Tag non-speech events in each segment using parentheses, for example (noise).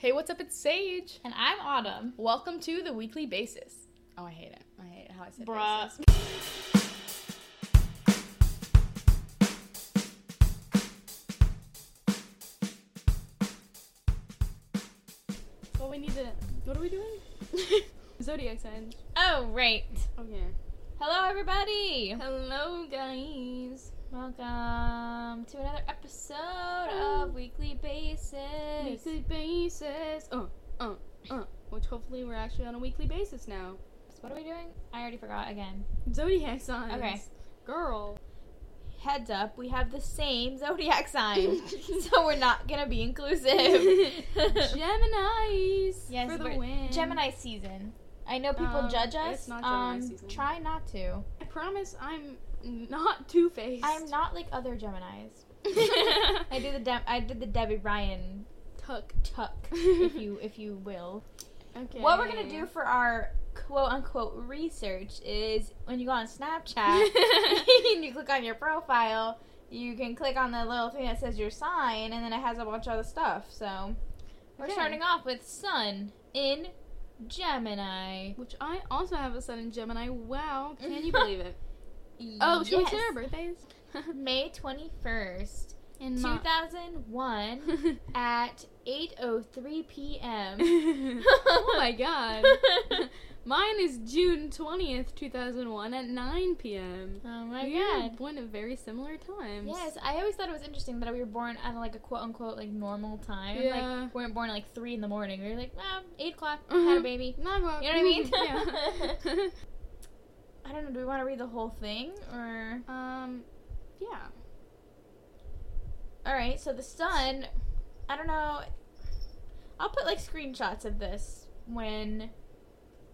Hey, what's up? It's Sage. And I'm Autumn. Welcome to the weekly basis. Oh, I hate it. I hate how I said Bruh. basis. Well, we need to. What are we doing? (laughs) Zodiac signs. Oh, right. Okay. Hello, everybody. Hello, guys. Welcome to another episode of Weekly Basis. Weekly basis. Oh, uh, uh. Which hopefully we're actually on a weekly basis now. So what are we doing? I already forgot again. Zodiac signs. Okay. Girl. Heads up, we have the same zodiac sign, (laughs) so we're not gonna be inclusive. (laughs) Geminis. Yes, for the win. Gemini season. I know people Um, judge us. it's not Gemini um, season. Try not to. I promise I'm not two faced. I'm not like other Geminis. (laughs) I did the De- I did the Debby Ryan tuck. tuck, if you if you will. Okay. What we're gonna do for our quote unquote research is when you go on Snapchat (laughs) and you click on your profile, you can click on the little thing that says your sign, and then it has a bunch of other stuff. So we're Okay. starting off with Sun in Gemini. Which I also have a Sun in Gemini. Wow, can you (laughs) believe it? Oh, should we say our birthdays? (laughs) May twenty first, In two my- thousand one, (laughs) at eight oh three p.m. (laughs) oh my god. Mine is June 20th, 2001 at 9 p.m. Oh my we were god. born at very similar times. Yes, I always thought it was interesting that we were born at like a quote unquote like normal time. Yeah. Like we weren't born at like three in the morning. We were like, ah, eight o'clock, had Mhm. a baby. Not about, You know what I mean? yeah. I don't know. Do we want to read the whole thing or? um, yeah. All right. So the sun. I don't know. I'll put like screenshots of this when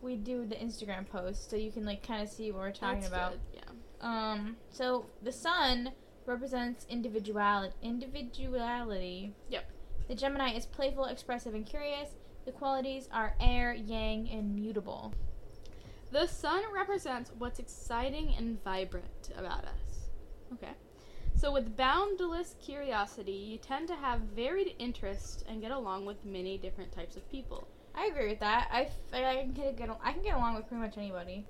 we do the Instagram post, so you can like kind of see what we're talking That's about. good, Yeah. Um, so the sun represents individuality. Individuality. Yep. The Gemini is playful, expressive, and curious. The qualities are air, yang, and mutable. The sun represents what's exciting and vibrant about us. Okay. So, with boundless curiosity, you tend to have varied interests and get along with many different types of people. I agree with that. I, f- I can get, get I can get along with pretty much anybody.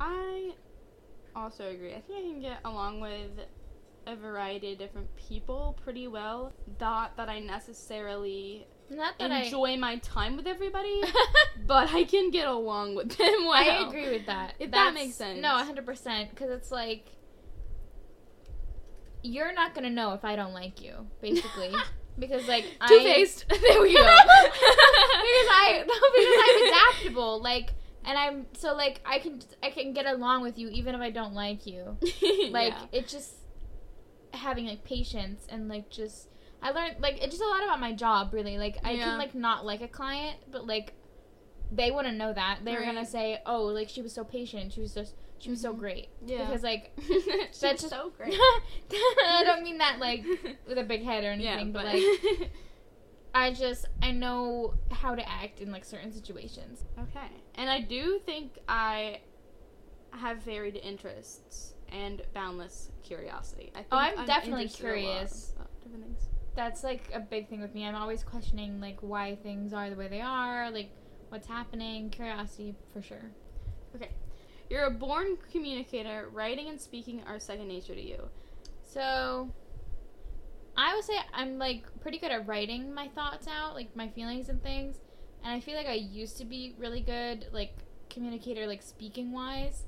I also agree. I think I can get along with a variety of different people pretty well. Not that I necessarily Not that enjoy my time with everybody, (laughs) but I can get along with them well. I agree with that. If that makes sense. No, 100%. Because it's like, you're not going to know if I don't like you, basically. (laughs) because, like, I. Two faced. (laughs) there we go. because I no, because I'm adaptable. Like, and I'm so like I can I can get along with you even if I don't like you. Like Yeah. it just having like patience and like just I learned like it's just a lot about my job really. Like I Yeah. can like not like a client, but like they wouldn't know that. They're gonna say, "Oh, like she was so patient. She was just she was so Mhm. great." yeah. Because like (laughs) that's just so great. (laughs) I don't mean that like (laughs) with a big head or anything, yeah, but like I just I know how to act in like certain situations. okay. And I do think I have varied interests and boundless curiosity. I think Oh, I'm definitely a lot curious. different things. That's like a big thing with me. I'm always questioning like why things are the way they are, like what's happening, curiosity for sure. Okay. You're a born communicator. Writing and speaking are second nature to you. So I would say I'm like pretty good at writing my thoughts out, like my feelings and things. And I feel like I used to be really good like communicator like speaking wise.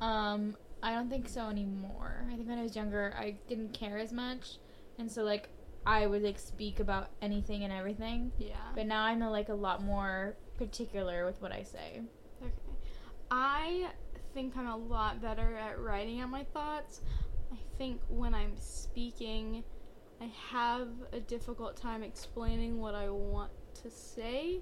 Um I don't think so anymore. I think when I was younger I didn't care as much. And so like I would like speak about anything and everything. Yeah. But now I'm like a lot more particular with what I say. Okay. I think I'm a lot better at writing out my thoughts. I think when I'm speaking, I have a difficult time explaining what I want to say.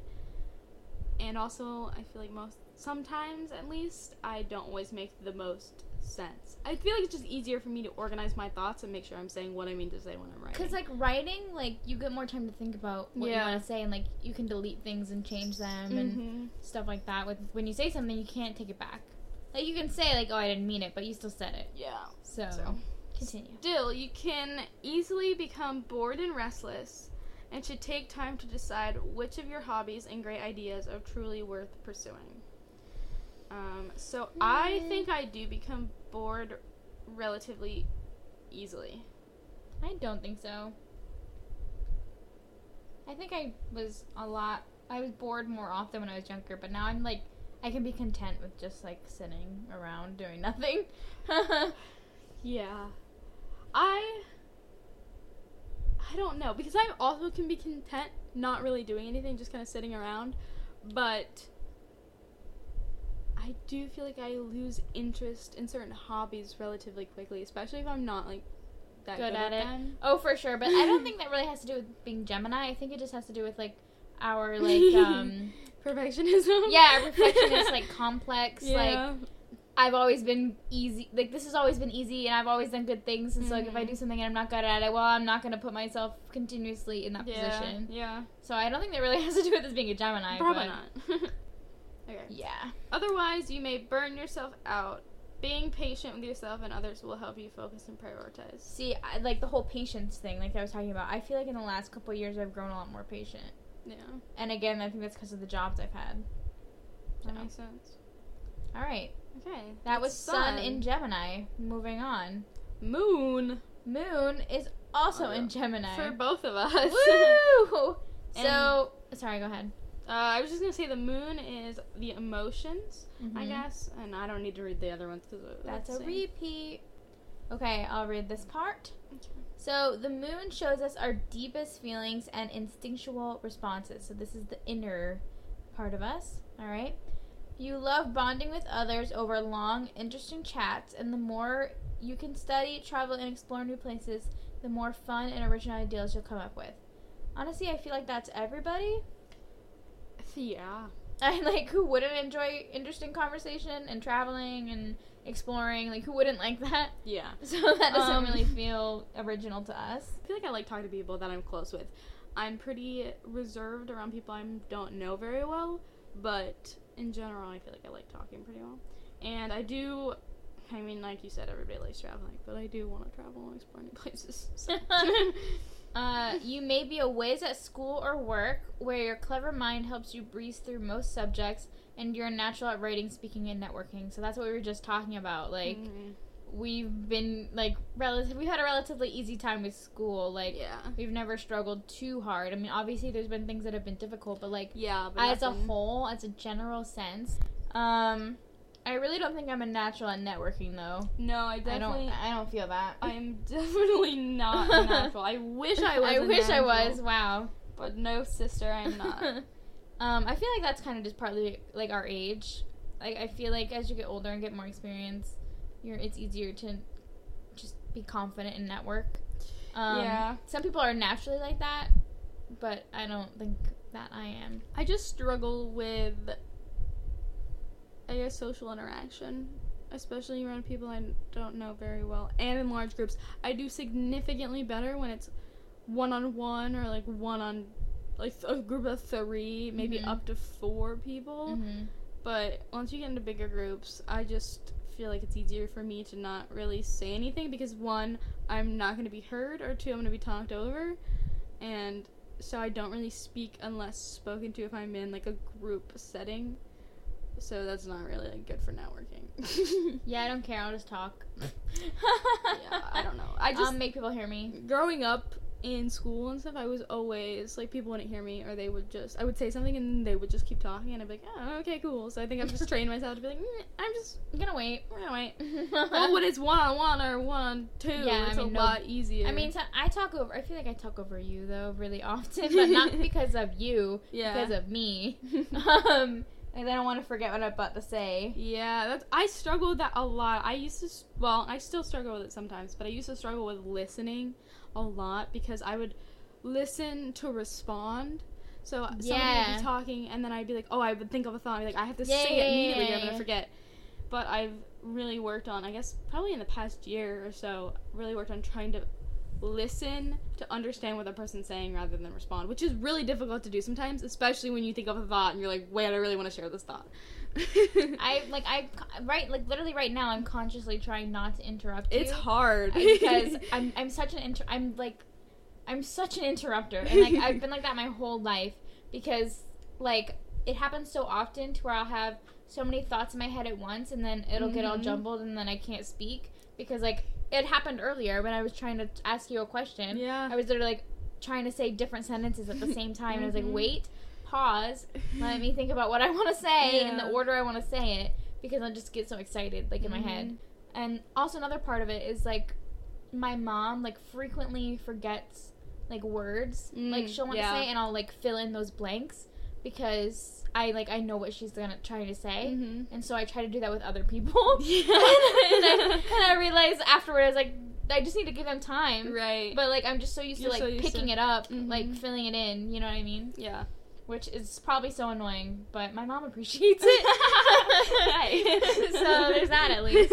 And also, I feel like most, sometimes at least, I don't always make the most sense. I feel like it's just easier for me to organize my thoughts and make sure I'm saying what I mean to say when I'm writing. Cause like writing, like you get more time to think about what Yeah. you want to say, and like you can delete things and change them and Mhm. stuff like that. With when you say something, you can't take it back. Like you can say like, "Oh, I didn't mean it," but you still said it. Yeah. So, So. continue. Still, you can easily become bored and restless and should take time to decide which of your hobbies and great ideas are truly worth pursuing. Um, so I think I do become bored relatively easily. I don't think so. I think I was a lot. I was bored more often when I was younger, but now I'm like, I can be content with just like sitting around doing (laughs) nothing. Yeah. I I don't know because I also can be content not really doing anything, just kind of sitting around, but I do feel like I lose interest in certain hobbies relatively quickly, especially if I'm not like that Good good, at it. them. oh, for sure, but I don't think that really has to do with being Gemini. I think it just has to do with like our like um (laughs) Perfectionism. yeah, perfectionist like complex (laughs) like I've always been easy. Like this has always been easy, and I've always done good things. And so, like, if I Mhm. do something and I'm not good at it, well, I'm not gonna put myself continuously in that yeah. position. Yeah. So I don't think that really (laughs) has to do with this being a Gemini. Probably but- not. Okay. Yeah. Otherwise, you may burn yourself out. Being patient with yourself and others will help you focus and prioritize. See, I, like the whole patience thing, like I was talking about. I feel like in the last couple of years, I've grown a lot more patient. Yeah, And again, I think that's because of the jobs I've had. that makes sense. All right, Okay. that was that's Sun in Gemini. Moving on. Moon Moon is also Oh, in Gemini. for both of us. Woo! (laughs) so, sorry, go ahead. Uh, I was just gonna say the moon is the emotions, I Mhm. guess, and I don't need to read the other ones because That's a repeat. Okay, I'll read this part. Okay. So, the moon shows us our deepest feelings and instinctual responses. So, this is the inner part of us, all right? You love bonding with others over long, interesting chats, and the more you can study, travel, and explore new places, the more fun and original ideas you'll come up with. Honestly, I feel like that's everybody. Yeah. (laughs) I like who wouldn't enjoy interesting conversation and traveling and exploring. Like who wouldn't like that? Yeah. (laughs) So that doesn't Um, really feel original to us. I feel like I like talking to people that I'm close with. I'm pretty reserved around people I don't know very well, but in general, I feel like I like talking pretty well. And I do, I mean, like you said, everybody likes traveling, but I do want to travel and explore new places. so. (laughs) Uh, you may be a whiz at school or work, where your clever mind helps you breeze through most subjects, and you're natural at writing, speaking, and networking. So that's what we were just talking about. Like Mhm. we've been like relative. We've had a relatively easy time with school. Like yeah. we've never struggled too hard. I mean, obviously there's been things that have been difficult, but like Yeah, but as a whole, as a general sense, um, I really don't think I'm a natural at networking though. No, I I definitely. don't. I don't feel that. I'm (laughs) definitely not a (laughs) natural. I wish I was. I wish I was. Wow. But no, sister, I'm not. (laughs) um, I feel like that's kind of just partly like our age. Like I feel like as you get older and get more experience, you're it's easier to just be confident and network. Um, Yeah. Some people are naturally like that, but I don't think that I am. I just struggle with, I guess, social interaction, especially around people I don't know very well, and in large groups. I do significantly better when it's one on one or like one on, like a group of three, maybe Mhm. up to four people. Mm-hmm. But once you get into bigger groups, I just feel like it's easier for me to not really say anything because one, I'm not going to be heard, or two, I'm going to be talked over. And so I don't really speak unless spoken to if I'm in like a group setting. So that's not really like, good for networking. (laughs) Yeah, I don't care. I'll just talk. yeah, I don't know. I (laughs) just um, make people hear me. growing up in school and stuff, I was always like people wouldn't hear me, or they would just I would say something and they would just keep talking, and I'd be like, oh, okay, cool. So I think I've just trained myself to be like, mm, I'm just I'm gonna wait. we're gonna wait. (laughs) well, when it's one on one or one on two, Yeah, I it's mean, a no- lot easier. I mean, so I talk over. I feel like I talk over you though, really often, but not because of you, yeah, because of me. um, and I don't want to forget what I'm about to say. yeah. That's I struggle with that a lot. I used to, well, I still struggle with it sometimes, but I used to struggle with listening a lot because I would listen to respond. So somebody would be talking, and then I'd be like, "Oh, I would think of a thought." I'd be like, "I have to Yeah, say yeah, it immediately, yeah, or I'm gonna forget." But I've really worked on, I guess, probably in the past year or so, really worked on trying to listen to understand what the person's saying rather than respond, which is really difficult to do sometimes, especially when you think of a thought and you're like, "Wait, I really want to share this thought." (laughs) I like I right like literally right now I'm consciously trying not to interrupt you. it's hard because (laughs) I'm I'm such an inter- I'm like I'm such an interrupter, and like I've been like that my whole life because like it happens so often to where I'll have so many thoughts in my head at once, and then it'll get all Mhm. jumbled, and then I can't speak because like it happened earlier when I was trying to ask you a question. Yeah. I was literally like trying to say different sentences at the same (laughs) time, and I was like, Mhm. wait, pause, let me think about what I want to say in the order I want to say it because I just get so excited like in my Mhm. head. And also another part of it is like my mom like frequently forgets like words like Mm, she'll want yeah. to say and I'll like fill in those blanks because I like I know what she's gonna trying to say. Mhm. And so I try to do that with other people. Yeah. (laughs) (laughs) and, I, and I (laughs) realize afterward I was like I just need to give them time. Right. But like I'm just so used You're to like so picking to- it up, like Mhm. filling it in, you know what I mean? yeah. Which is probably so annoying, but my mom appreciates it. so there's that at least.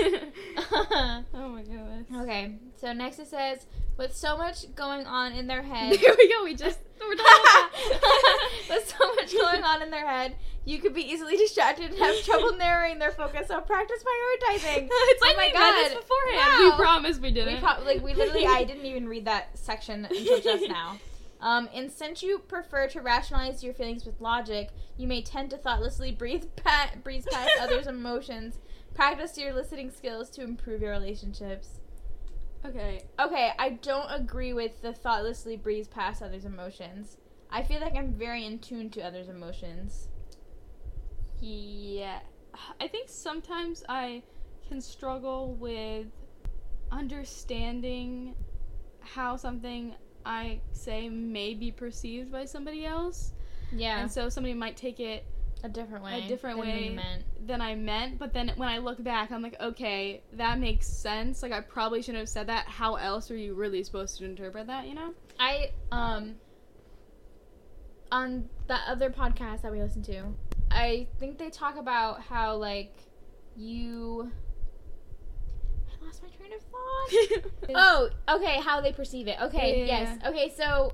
oh my goodness. okay, so next it says, with so much going on in their (laughs) head. There we go. We just (laughs) we're talking about (laughs) with so much going on in their head, you could be easily distracted and have trouble narrowing their focus. So practice prioritizing. it's Oh like my we read this God. beforehand. Wow. We promised we didn't. We pro- like we literally I didn't even read that section until just now. Um, and since you prefer to rationalize your feelings with logic, you may tend to thoughtlessly breathe pa- breeze past others' emotions. Practice your listening skills to improve your relationships. Okay. Okay, I don't agree with the thoughtlessly breeze past others' emotions. I feel like I'm very in tune to others' emotions. Yeah. I think sometimes I can struggle with understanding how something I say may be perceived by somebody else. Yeah, And so somebody might take it a different way. a different than way. Than I meant, but then when I look back, I'm like, okay, that makes sense. Like, I probably shouldn't have said that. How else are you really supposed to interpret that, you know? I um on that other podcast that we listened to, I think they talk about how like you I lost my train of thought. (laughs) oh, okay, how they perceive it. Okay, Yeah. yes. Okay, so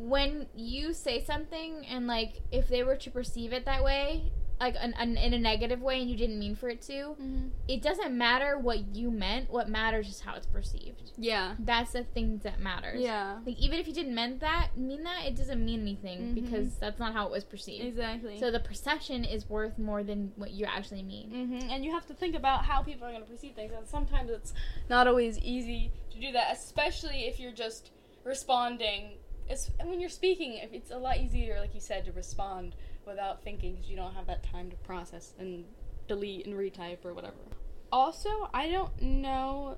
when you say something and like if they were to perceive it that way, like an, an, in a negative way and you didn't mean for it to, Mhm. it doesn't matter what you meant. What matters is how it's perceived. Yeah. That's the thing that matters. Yeah. Like even if you didn't meant that, mean that, it doesn't mean anything Mhm. because that's not how it was perceived. Exactly. So the perception is worth more than what you actually mean. hmm And you have to think about how people are going to perceive things. And sometimes it's not always easy to do that, especially if you're just responding. It's, and when you're speaking, it's a lot easier, like you said, to respond without thinking because you don't have that time to process and delete and retype or whatever. Also, I don't know.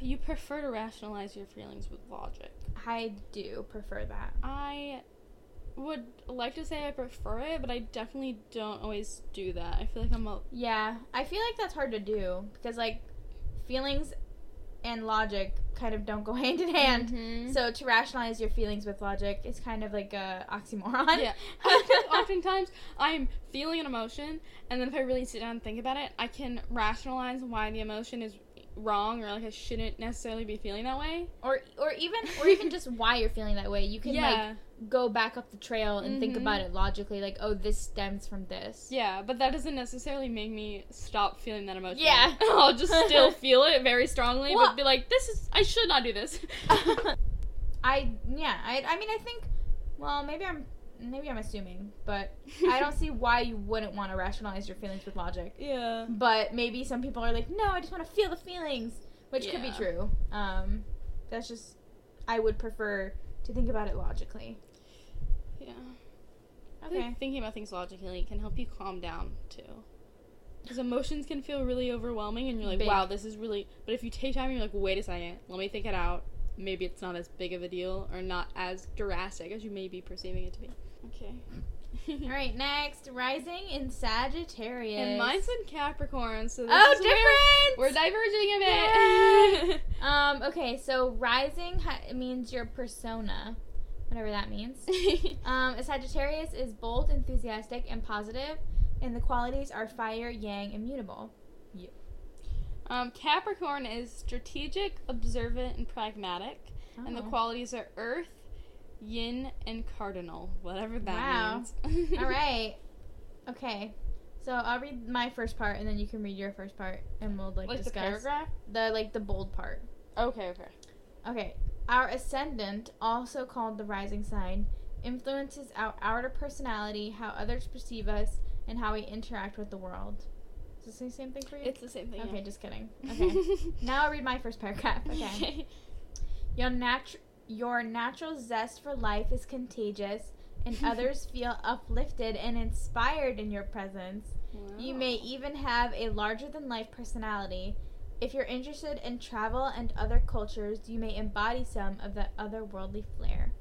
You prefer to rationalize your feelings with logic. I do prefer that. I would like to say I prefer it, but I definitely don't always do that. I feel like I'm a Yeah, I feel like that's hard to do because like feelings and logic kind of don't go (laughs) hand in hand. Mhm. So to rationalize your feelings with logic is kind of like a oxymoron. Yeah. (laughs) (laughs) Oftentimes I'm feeling an emotion, and then if I really sit down and think about it, I can rationalize why the emotion is wrong or like I shouldn't necessarily be feeling that way. or or even or even just why you're feeling that way. You can like yeah. Go back up the trail and think Mhm. about it logically like oh this stems from this. yeah, but that doesn't necessarily make me stop feeling that emotion. Yeah. (laughs) I'll just still (laughs) feel it very strongly, Well- but be like, this is, I should not do this. (laughs) I yeah, I I mean I think well, maybe I'm maybe I'm assuming, but I don't see why you wouldn't want to rationalize your feelings with logic. Yeah. But maybe some people are like, "No, I just want to feel the feelings," which could be true. Um that's just I would prefer to think about it logically. Yeah. I think thinking about things logically can help you calm down too. Because emotions can feel really overwhelming, and you're like, Big. "Wow, this is really." But if you take time, and you're like, "Wait a second, let me think it out. Maybe it's not as big of a deal, or not as drastic as you may be perceiving it to be." Okay. (laughs) All right, next, rising in Sagittarius. And mine's in Capricorn, so this Oh, is different. we're diverging a bit. (laughs) Um. Okay. So rising ha- means your persona, whatever that means. (laughs) Um, a Sagittarius is bold, enthusiastic, and positive, and the qualities are fire, yang, immutable. um, Capricorn is strategic, observant, and pragmatic. And the Oh. qualities are earth, yin, and cardinal, whatever that Wow. means. (laughs) All (laughs) right. Okay. So I'll read my first part, and then you can read your first part, and we'll like, Like the discuss paragraph? the like the bold part. Okay, okay. Okay. Our ascendant, also called the rising sign, influences our outer personality, how others perceive us, and how we interact with the world. Is this the same thing for you? It's the same thing. okay, yeah. just kidding. (laughs) Okay. now I'll read my first paragraph. Okay. (laughs) Your nat- your natural zest for life is contagious, and (laughs) others feel uplifted and inspired in your presence. You may even have a larger than life personality. If you're interested in travel and other cultures, you may embody some of that otherworldly flair.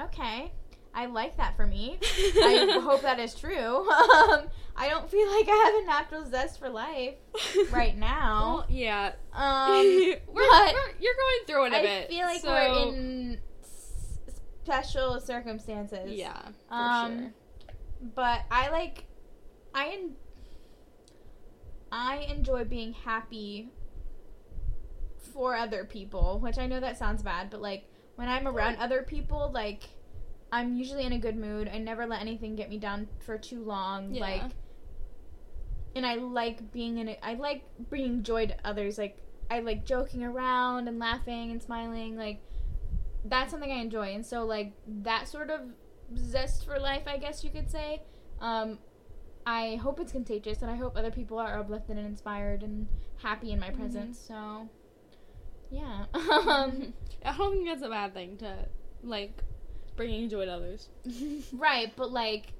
Okay. I like that for me. (laughs) I hope that is true. (laughs) Um, I don't feel like I have a natural zest for life (laughs) right now. Well, yeah. Um, we're, but we're- you're going through it a I bit. I feel like so- we're in s- special circumstances. Yeah, for Um, sure. But I like, I I enjoy being happy for other people, which I know that sounds bad, but like when I'm around other people, like I'm usually in a good mood. I never let anything get me down for too long. Yeah. Like, and I like being in it. I like bringing joy to others. Like I like joking around and laughing and smiling. Like that's something I enjoy. And so like that sort of zest for life, I guess you could say. Um, I hope it's contagious, and I hope other people are uplifted and inspired and happy in my Mhm. presence. So, yeah. (laughs) um, (laughs) I don't think that's a bad thing to like bringing joy to others. (laughs) right, but like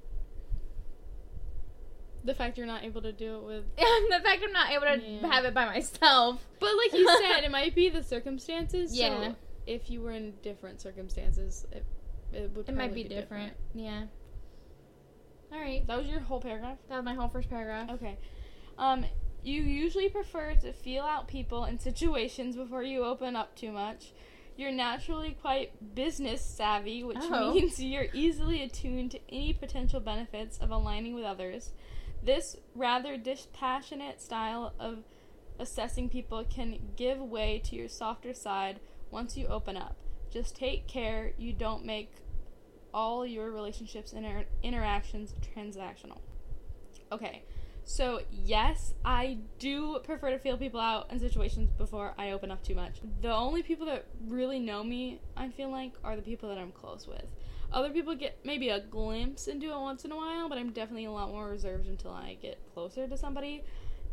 the fact you're not able to do it with, the fact I'm not able to Yeah. have it by myself. but like you said, it might be the circumstances. Yeah. So if you were in different circumstances, it it would. It might probably be different. Yeah. All right. That was your whole paragraph. That was my whole first paragraph. Okay. Um, you usually prefer to feel out people and situations before you open up too much. You're naturally quite business savvy, which Oh. means (laughs) you're easily attuned to any potential benefits of aligning with others. This rather dispassionate style of assessing people can give way to your softer side once you open up. Just take care you don't make all your relationships and inter- interactions transactional. Okay, so yes, I do prefer to feel people out in situations before I open up too much. The only people that really know me, I feel like, are the people that I'm close with. Other people get maybe a glimpse into it once in a while, but I'm definitely a lot more reserved until I get closer to somebody.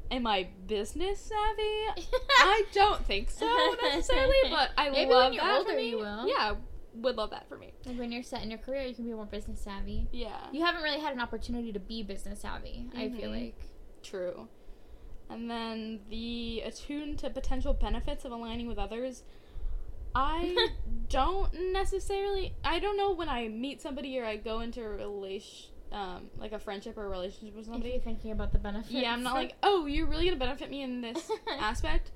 Am I business savvy? (laughs) I don't think so necessarily, but I Maybe love when you're that older, you will. Yeah, would love that for me. Like when you're set in your career, you can be more business savvy. Yeah, You haven't really had an opportunity to be business savvy. I feel like. true. And then the attuned to potential benefits of aligning with others. I (laughs) don't necessarily. I don't know when I meet somebody or I go into a relation, um, like a friendship or a relationship with If somebody. you're thinking about the benefits. Yeah, I'm not (laughs) like, oh, you're really gonna benefit me in this (laughs) aspect.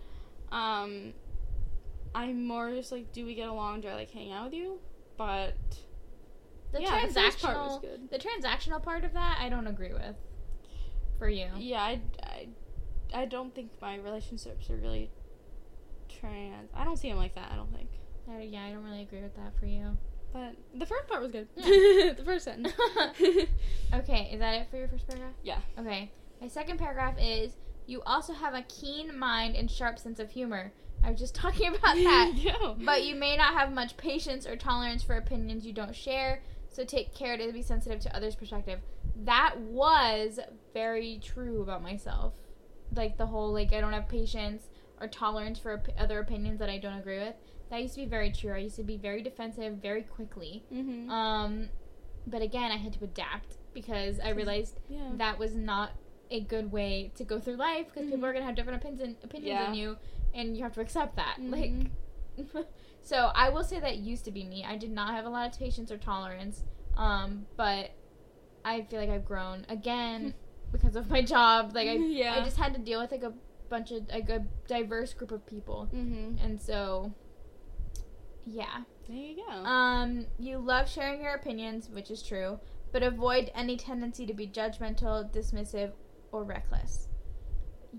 Um, I'm more just like, do we get along? Do I like hang out with you? But the yeah, the part was transactional. good. The transactional part of that, I don't agree with. For you. Yeah, I, I, I don't think my relationships are really trans. I don't see them like that. I don't think. Yeah, I don't really agree with that for you. But the first part was good. Yeah. (laughs) the first sentence. (laughs) Okay, is that it for your first paragraph? Yeah. Okay. My second paragraph is you also have a keen mind and sharp sense of humor. I was just (laughs) talking about that. no. But you may not have much patience or tolerance for opinions you don't share, so take care to be sensitive to others' perspective. That was very true about myself. Like the whole like I don't have patience or tolerance for op- other opinions that I don't agree with. That used to be very true. I used to be very defensive very quickly. Mm-hmm. Um but again, I had to adapt because I realized yeah. that was not a good way to go through life because people Mhm. are gonna have different opinions opinions Yeah. than you, and you have to accept that. Mhm. Like, (laughs) so I will say that used to be me. I did not have a lot of patience or tolerance, um, but I feel like I've grown again (laughs) because of my job. Like I, (laughs) Yeah. I just had to deal with like a bunch of like a diverse group of people, Mm-hmm. and so yeah. There you go. Um, you love sharing your opinions, which is true, but avoid any tendency to be judgmental, dismissive, or reckless.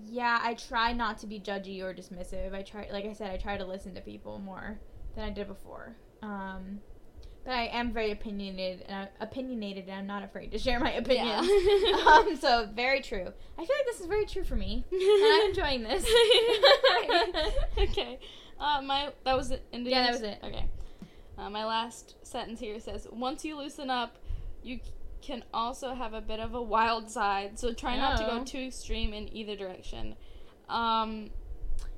Yeah, I try not to be judgy or dismissive. I try, like I said, I try to listen to people more than I did before. Um, but I am very opinionated, and I'm opinionated, and I'm not afraid to share my opinions. Yeah. (laughs) um, so very true. I feel like this is very true for me, and I'm enjoying this. (laughs) (laughs) okay. Uh, my that was it. ending Yeah, that was it. Okay. Uh, my last sentence here says, "Once you loosen up, you can also have a bit of a wild side. So try not to Oh. go too extreme in either direction." Um,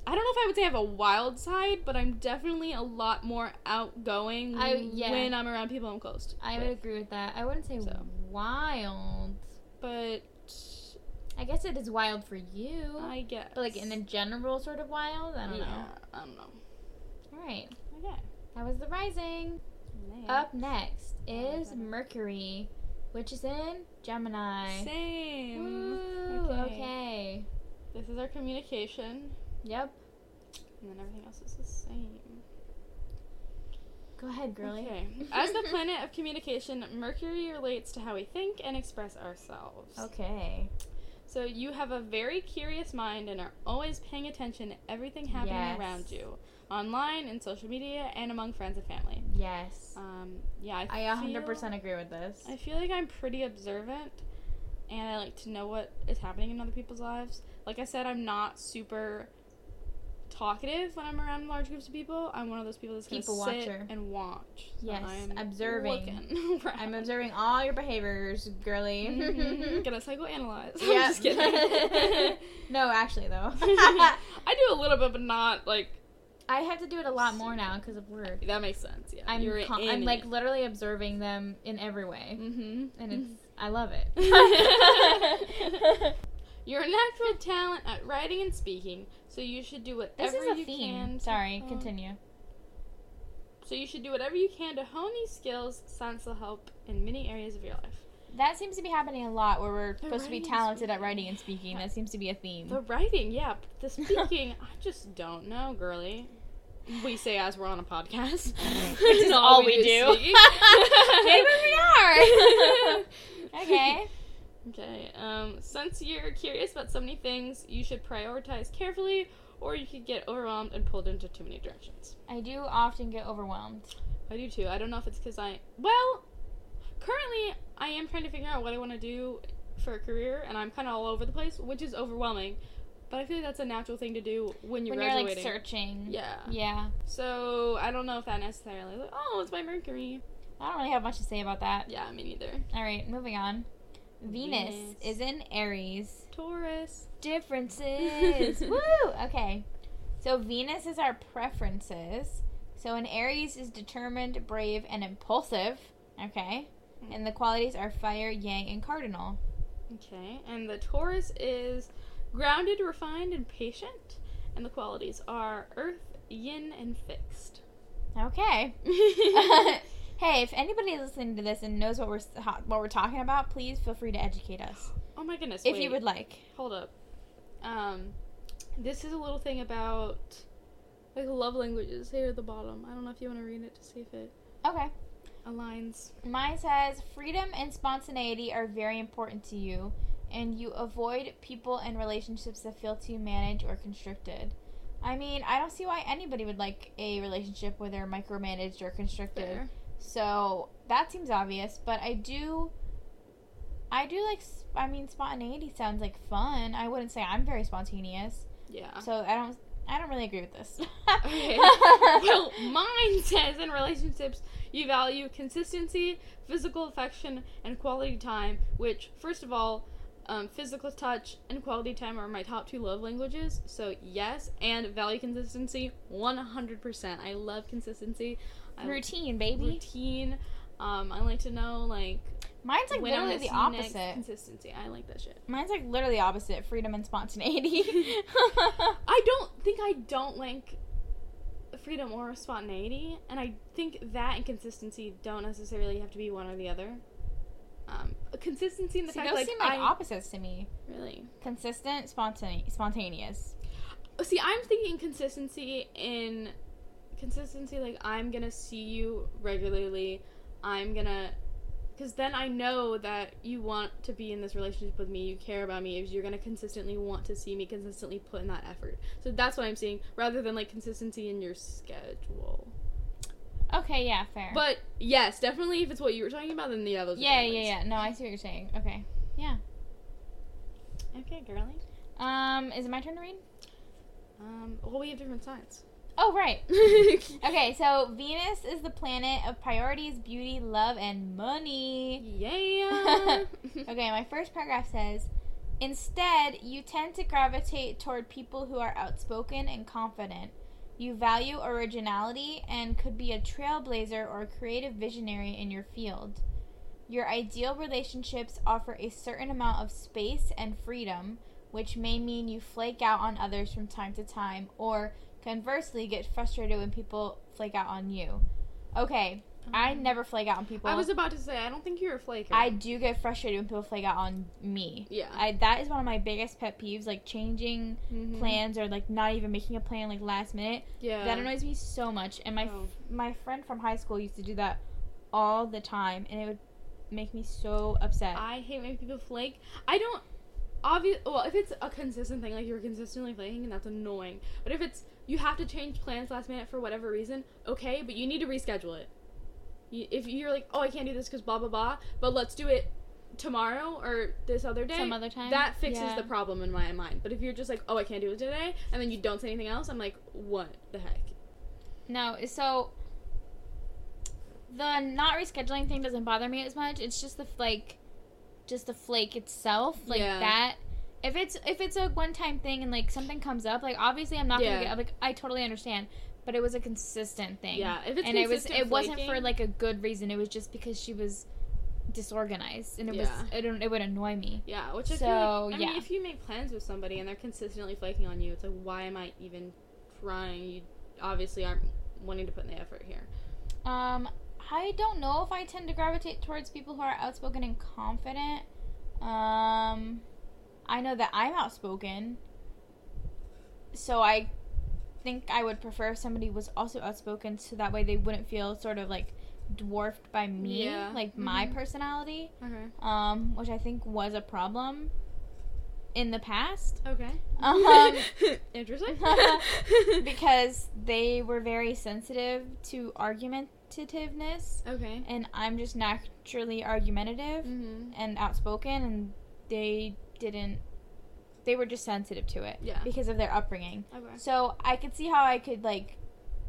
I don't know if I would say I have a wild side, but I'm definitely a lot more outgoing I- yeah. when I'm around people I'm close. to I would agree with that. I wouldn't say So. wild. But I guess it is wild for you. I guess. but like in a general sort of wild, I don't yeah, know. I don't know. All right, Okay. that was the rising. Up next is better. Mercury, which is in Gemini. Same. Woo, Okay. okay. This is our communication, Yep. and then everything else is the same. Go ahead, girly. Okay. As the planet of communication, Mercury relates to how we think and express ourselves. Okay. So you have a very curious mind and are always paying attention to everything happening Yes. around you, online, in social media, and among friends and family. Yes. Um, yeah, I, I a 100% feel- agree with this. I feel like I'm pretty observant, and I like to know what is happening in other people's lives. Like I said, I'm not super talkative when I'm around large groups of people. I'm one of those people that's gonna People sit watcher. and watch. So Yes, I'm observing. (laughs) I'm observing all your behaviors, girly. Mhm. (laughs) (laughs) Gonna psychoanalyze. I'm Yeah. just kidding. no, actually though. I do a little bit, but not like I have to do it a lot more now because of work. that makes sense. Yeah, I'm You're con- I'm like it. literally observing them in every way, Mhm. and it's I love it. (laughs) You're a natural (laughs) talent at writing and speaking, so you should do whatever this is a you theme. can. Sorry, hone- continue. So you should do whatever you can to hone these skills, since they'll help in many areas of your life. That seems to be happening a lot where we're The supposed to be talented at writing and speaking. That seems to be a theme. The writing, yeah. The (laughs) speaking, I just don't know, girly. We say as we're on a podcast, (laughs) (laughs) Which is all we do. speak. Maybe we are. okay. Okay. Um, since you're curious about so many things, you should prioritize carefully, or you could get overwhelmed and pulled into too many directions. I do often get overwhelmed. I do too. I don't know if it's because I. Well, currently I am trying to figure out what I want to do for a career, and I'm kind of all over the place, which is overwhelming. But I feel like that's a natural thing to do when you're when you're like searching. Yeah. Yeah. So I don't know if that necessarily. Like, oh, it's my Mercury. I don't really have much to say about that. Yeah, me neither. All right, moving on. Venus, Venus. is in Aries. Taurus. Differences. (laughs) Woo! Okay. So Venus is our preferences. So an Aries is determined, brave, and impulsive. Okay. And the qualities are fire, yang, and cardinal. Okay, and the Taurus is grounded, refined, and patient. And the qualities are earth, yin, and fixed. Okay. (laughs) (laughs) hey, if anybody is listening to this and knows what we're what we're talking about, please feel free to educate us oh my goodness. if you would like. Hold up. Um, this is a little thing about like love languages here at the bottom. I don't know if you want to read it to see if it Okay. Aligns. Mine says freedom and spontaneity are very important to you, and you avoid people and relationships that feel too managed or constricted. I mean, I don't see why anybody would like a relationship where they're micromanaged or constricted. Fair. So that seems obvious, but I do. I do like. I mean, spontaneity sounds like fun. I wouldn't say I'm very spontaneous, Yeah. so I don't. I don't really agree with this. Okay. (laughs) well, mine says in relationships you value consistency, physical affection, and quality time. Which, first of all, um, physical touch and quality time are my top two love languages. So yes, and value consistency, one hundred percent. I love consistency. I routine, baby. routine. Um, I like to know like Mine's like literally the opposite. Consistency. I like that shit. Mine's like literally opposite freedom and spontaneity. (laughs) (laughs) I don't think I don't like freedom or spontaneity, and I think that and consistency don't necessarily have to be one or the other. Um, consistency in the See, fact those like seem like I opposites to me. really Consistent, spontane- spontaneous. see. I'm thinking consistency in consistency like I'm gonna see you regularly. I'm gonna because then I know that you want to be in this relationship with me. You care about me. If you're gonna consistently want to see me, consistently put in that effort. So that's what I'm seeing, rather than like consistency in your schedule. Okay, yeah, fair. But yes, definitely if it's what you were talking about, then yeah, those. are yeah, different yeah, yeah. No, I see what you're saying. Okay. Yeah. Okay, girly. Um, is it my turn to read? Um, well, we have different sides. Oh, right. (laughs) Okay, so Venus is the planet of priorities, beauty, love, and money. yeah. (laughs) Okay, my first paragraph says Instead, you tend to gravitate toward people who are outspoken and confident. You value originality and could be a trailblazer or a creative visionary in your field. Your ideal relationships offer a certain amount of space and freedom, which may mean you flake out on others from time to time, or conversely, get frustrated when people flake out on you. Okay, I never flake out on people. I was about to say, I don't think you're a flaker. I do get frustrated when people flake out on me. Yeah. I that is one of my biggest pet peeves, like changing Mhm. plans or like not even making a plan like last minute. Yeah. That annoys me so much. And my Oh. my friend from high school used to do that all the time, and it would make me so upset. I hate when people flake. I don't. Obvious. Well, if it's a consistent thing, like you're consistently flaking, and that's annoying. But if it's you have to change plans last minute for whatever reason, okay, but you need to reschedule it. You, if you're like, oh, I can't do this because blah blah blah, but let's do it tomorrow or this other day. Some other time. that fixes Yeah. the problem in my mind. But if you're just like, oh, I can't do it today, and then you don't say anything else, I'm like, what the heck? No, so the not rescheduling thing doesn't bother me as much. It's just the like, just the flake itself, like Yeah. that. If it's if it's a one time thing and like something comes up, like obviously I'm not Yeah. gonna get like I totally understand, but it was a consistent thing. Yeah, if it's and it was it wasn't for like a good reason. It was just because she was disorganized and it Yeah. was it, it would annoy me. Yeah, which I So, feel like, I yeah. mean, if you make plans with somebody and they're consistently flaking on you, it's like, why am I even trying? You obviously aren't wanting to put in the effort here. Um, I don't know if I tend to gravitate towards people who are outspoken and confident. Um, I know that I'm outspoken, so I think I would prefer if somebody was also outspoken, so that way they wouldn't feel sort of like dwarfed by me, Yeah. like my Mhm. personality. Okay. Um, which I think was a problem in the past. Okay. Um, (laughs) Interesting. (laughs) (laughs) because they were very sensitive to argumentativeness okay. and I'm just naturally argumentative Mm-hmm. and outspoken and they didn't they were just sensitive to it Yeah. because of their upbringing. Okay. So I could see how I could like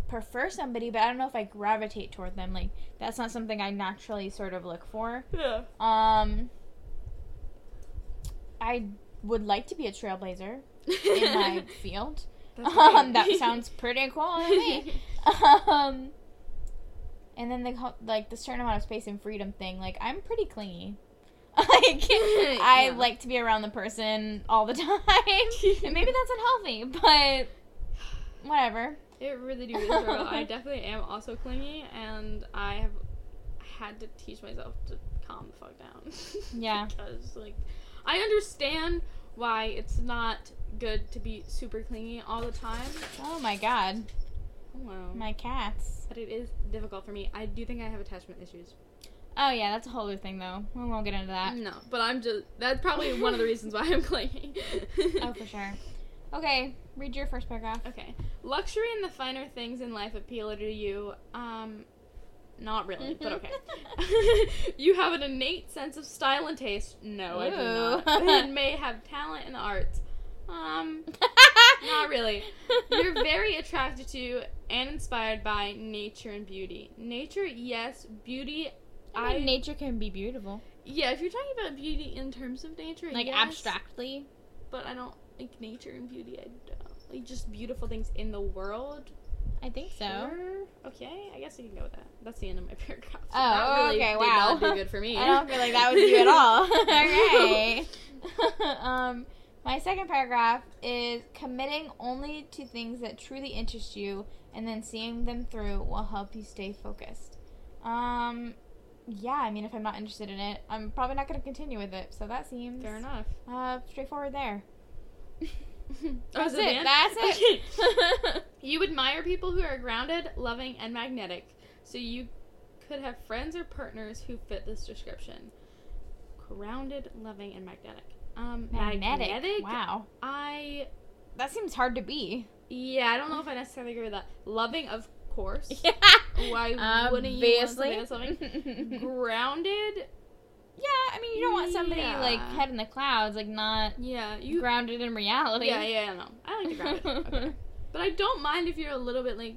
prefer somebody but I don't know if I gravitate toward them like that's not something I naturally sort of look for. Yeah. Um I would like to be a trailblazer in (laughs) my field. (laughs) Um, that sounds pretty cool to me. (laughs) um, and then the like the certain amount of space and freedom thing. Like I'm pretty clingy. (laughs) like (laughs) I Yeah. like to be around the person all the (laughs) time. and maybe that's unhealthy, but whatever. It really do is. I definitely am also clingy, and I have had to teach myself to calm the fuck down. Yeah. because like, I understand why it's not good to be super clingy all the time. Oh my god, Hello. my cats. but it is difficult for me. I do think I have attachment issues. Oh yeah, that's a whole other thing though. We won't get into that. No, but I'm just that's probably one of the reasons why I'm clingy. (laughs) Oh for sure. Okay, read your first paragraph. Okay. Luxury and the finer things in life appeal to you. Um, not really, but okay. (laughs) you have an innate sense of style and taste. No, I do not. Ooh. (laughs) and may have talent in the arts. Um, not really. You're very attracted to and inspired by nature and beauty. Nature, yes. Beauty, I mean, I- nature can be beautiful, yeah. If you're talking about beauty in terms of nature, like yes, abstractly. but I don't like nature and beauty. I don't like just beautiful things in the world. I think so. Sure. Okay, I guess we can go with that. That's the end of my (laughs) paragraph. So Oh, that really okay, wow. good for me. (laughs) I don't feel like that was you at all. (laughs) okay. um, my second paragraph is committing only to things that truly interest you and then seeing them through will help you stay focused. Um, yeah, I mean, if I'm not interested in it, I'm probably not going to continue with it. So that seems Fair enough. uh, straightforward there. (laughs) That's That's it. That's (laughs) it. you admire people who are grounded, loving, and magnetic. So you could have friends or partners who fit this description. Grounded, loving, and magnetic. Um, Magnetic. Wow. I That seems hard to be. yeah, I don't know if I necessarily agree with that. Loving, of course. (laughs) Yeah. Why wouldn't you want something Obviously. that's (laughs) loving? Grounded, Yeah, I mean, you don't want somebody Yeah. like head in the clouds, like not yeah, you grounded in reality. Yeah, yeah, no. I like the grounded. Okay. (laughs) But I don't mind if you're a little bit like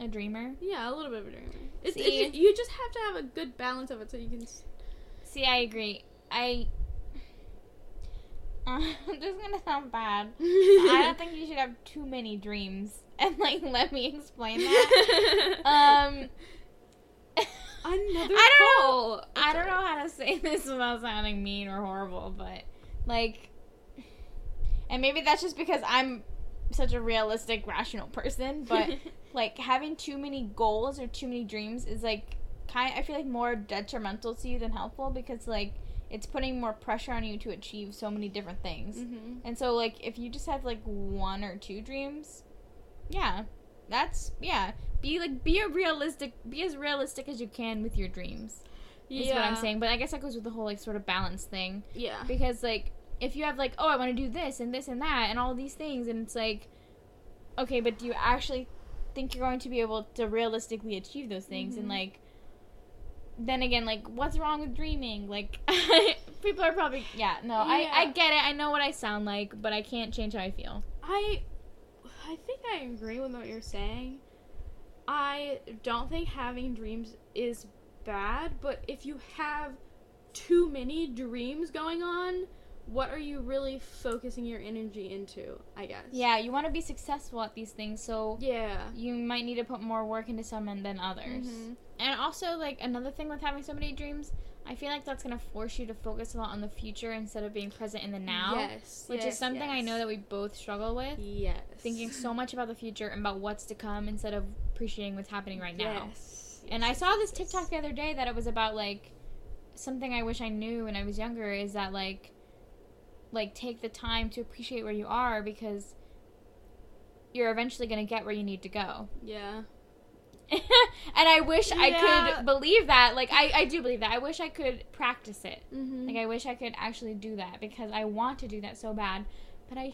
A dreamer. yeah, a little bit of a dreamer. It's, See? you just have to have a good balance of it so you can. See, I agree. I. (laughs) Uh, this is gonna sound bad. I don't think you should have too many dreams. (laughs) And like, let me explain that. (laughs) Um, (laughs) Another I don't know. I don't know how to say this without sounding mean or horrible, but like, and maybe that's just because I'm such a realistic, rational person. But like, having too many goals or too many dreams is like kind. I feel like more detrimental to you than helpful because like it's putting more pressure on you to achieve so many different things. Mhm. And so like if you just have like one or two dreams, yeah. That's yeah. Be like be a realistic be as realistic as you can with your dreams. Is what I'm saying. But I guess that goes with the whole like sort of balance thing. Yeah. Because like if you have like, oh I wanna do this and this and that and all these things and it's like okay, but do you actually think you're going to be able to realistically achieve those things Mhm. and like then again, like, what's wrong with dreaming? Like, (laughs) people are probably, yeah, no, I, I get it. I know what I sound like, but I can't change how I feel. I I think I agree with what you're saying. I don't think having dreams is bad, but if you have too many dreams going on, what are you really focusing your energy into, I guess. Yeah, you want to be successful at these things, so Yeah. you might need to put more work into some and than others. Mhm. And also, like, another thing with having so many dreams, I feel like that's going to force you to focus a lot on the future instead of being present in the now. Yes. Which yes, is something I know that we both struggle with. Yes. Thinking so much about the future and about what's to come instead of appreciating what's happening right now. Yes. And yes, I saw yes, this yes. TikTok the other day that it was about like something I wish I knew when I was younger is that like like take the time to appreciate where you are because you're eventually going to get where you need to go. Yeah. (laughs) and I wish I could believe that. Like I I do believe that. I wish I could practice it. Mm-hmm. Like I wish I could actually do that because I want to do that so bad, but I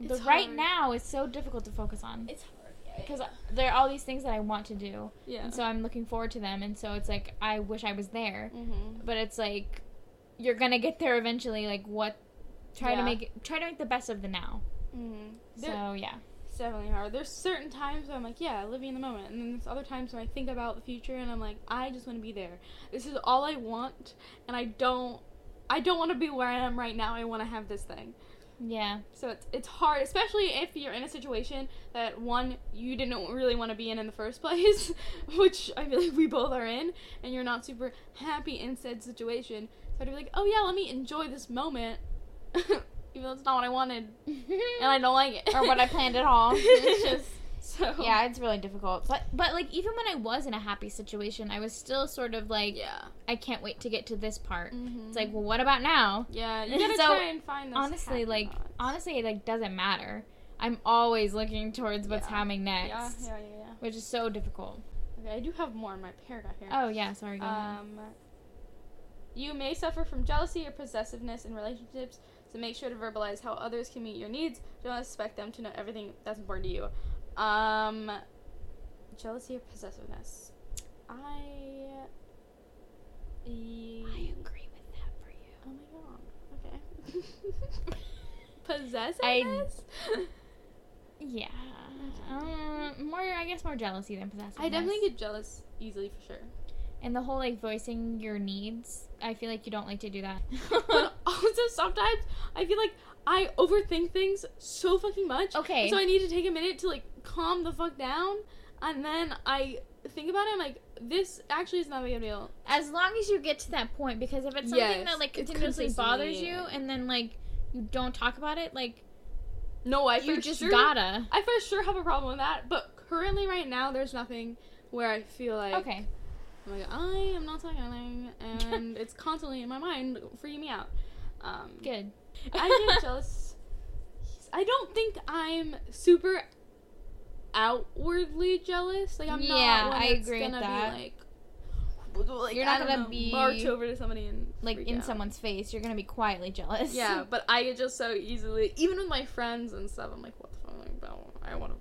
the It's right now is so difficult to focus on it's hard. Yeah. because there are all these things that I want to do. yeah. And so I'm looking forward to them. And so it's like, I wish I was there. mm-hmm. But it's like, you're going to get there eventually. Like, what? Try Yeah. to make it, try to make the best of the now. Mm-hmm. So, yeah. It's definitely hard. There's certain times where I'm like, yeah, living in the moment, and then there's other times when I think about the future and I'm like, I just want to be there. This is all I want, and I don't, I don't want to be where I am right now. I want to have this thing. Yeah. So it's it's hard, especially if you're in a situation that one you didn't really want to be in in the first (laughs) place, which I feel like we both are in, and you're not super happy in said situation. So I'd be like, oh yeah, let me enjoy this moment, (laughs) even though it's not what I wanted, (laughs) and I don't like it, or what I planned at all. (laughs) It's just, so yeah, it's really difficult. But, but like, even when I was in a happy situation, I was still sort of like, yeah. I can't wait to get to this part. Mm-hmm. It's like, well, what about now? yeah, you (laughs) gotta So, try and find those honestly, like, thoughts. honestly, it like doesn't matter. I'm always looking towards what's Yeah. happening next, yeah, yeah, yeah, yeah. which is so difficult. Okay, I do have more in my paragraph here. Oh yeah, sorry. Go ahead. Um, you may suffer from jealousy or possessiveness in relationships, so make sure to verbalize how others can meet your needs. Don't expect them to know everything that's important to you. Um, jealousy or possessiveness. I. I agree with that for you. Oh my god. Okay. (laughs) possessiveness? Yeah. Um, more, I guess, more jealousy than possessiveness. I definitely get jealous easily for sure. And the whole like voicing your needs, I feel like you don't like to do that. (laughs) (laughs) but (laughs) also sometimes I feel like I overthink things so fucking much. Okay. So I need to take a minute to like calm the fuck down, and then I think about it. I'm like, this actually is not a big deal. as long as you get to that point, because if it's something Yes, that like continuously bothers you, and then like you don't talk about it, like No, I you just sure, gotta. I for sure have a problem with that. But currently, right now, there's nothing where I feel like Okay. I'm like I am not anything, and it's constantly in my mind freaking me out. Um, Good. I (laughs) get jealous. I don't think I'm super outwardly jealous. Like I'm Yeah, not. One I that's agree with gonna that. Be like, like, You're I not don't gonna know, be- march over to somebody and like freak in out. someone's face, you're gonna be quietly jealous. Yeah, (laughs) but I get just so easily, even with my friends and stuff. I'm like, what the fuck? Like, I don't- I want to.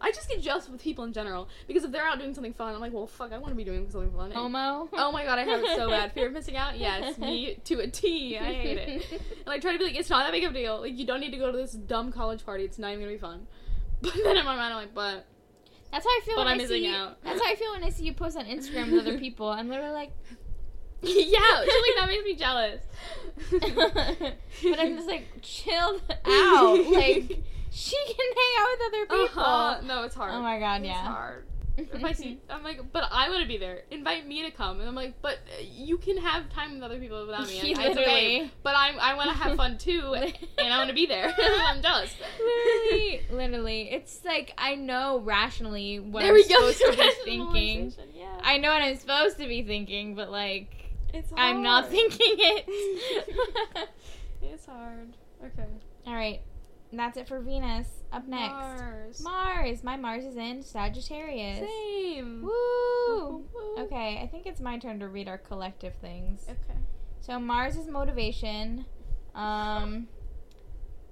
I just get jealous with people in general because if they're out doing something fun, I'm like, well, fuck, I want to be doing something fun. FOMO. Oh my god, I have it so bad. Fear of (laughs) missing out? Yes, me to a T. I hate it. And I try to be like, it's not that big of a deal. Like, you don't need to go to this dumb college party. It's not even gonna be fun. (laughs) But then in my mind, I'm like, but That's how I feel But when I'm I missing see. out. That's how I feel when I see you post on Instagram with other (laughs) people. I'm literally like, yeah, actually, that makes me jealous. but I'm just like, chill out. Like, (laughs) she can hang out with other people. Uh-huh. No, it's hard. Oh my god, It's yeah. It's hard. If I see, I'm like, but I want to be there. Invite me to come, and I'm like, but uh, you can have time with other people without (laughs) me. and it's okay. Literally. But I'm, I want to have fun (laughs) too, and I want to be there. I'm jealous. literally, literally. It's like I know rationally what there I'm we go. supposed to be thinking. Yeah. I know what I'm supposed to be thinking, but like it's hard. I'm not thinking it. it's hard. Okay. All right, and that's it for Venus. Up next, Mars. Mars. My Mars is in Sagittarius. Same. Woo! Woo. Okay, I think it's my turn to read our collective things. Okay. So Mars is motivation. Um,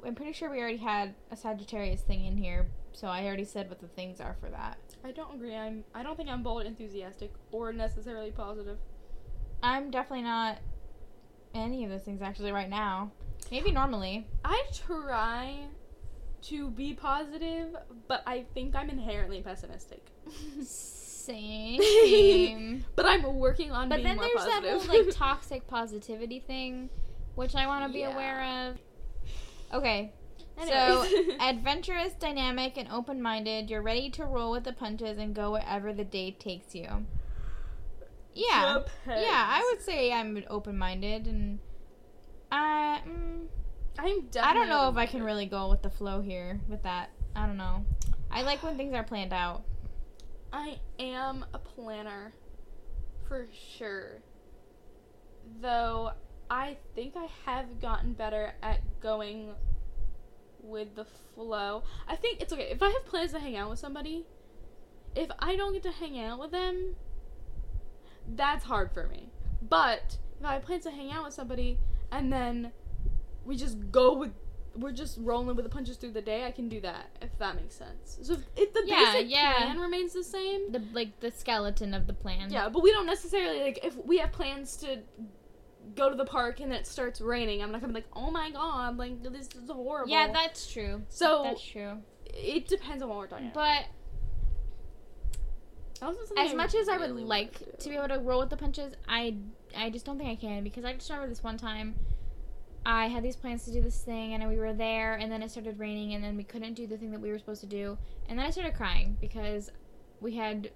I'm pretty sure we already had a Sagittarius thing in here, so I already said what the things are for that. I don't agree. I'm. I don't think I'm bold, enthusiastic, or necessarily positive. I'm definitely not any of those things actually right now. Maybe normally. I try to be positive, but I think I'm inherently pessimistic. Same. (laughs) but I'm working on but then there's that whole like (laughs) toxic positivity thing, which I want to be Yeah. aware of. Okay, Anyways. So, (laughs) adventurous, dynamic, and open minded, you're ready to roll with the punches and go wherever the day takes you. Yeah. Yeah, I would say I'm open minded and I mm, I'm. I don't know if I can really go with the flow here with that. I don't know. I like when things are planned out. I am a planner, for sure. Though I think I have gotten better at going with the flow. I think it's okay if I have plans to hang out with somebody. If I don't get to hang out with them, that's hard for me. But if I have plans to hang out with somebody and then we just go with we're just rolling with the punches through the day, I can do that if that makes sense. So if, if the Yeah, basic yeah. plan remains the same, The like the skeleton of the plan. yeah, but we don't necessarily like if we have plans to go to the park and it starts raining. I'm not gonna be like, oh my god, like this is horrible. Yeah, that's true. so That's true. it depends on what we're talking about. But as much as I would really like to be able to roll with the punches, I I just don't think I can because I just remember this one time I had these plans to do this thing and we were there and then it started raining and then we couldn't do the thing that we were supposed to do and then I started crying because we had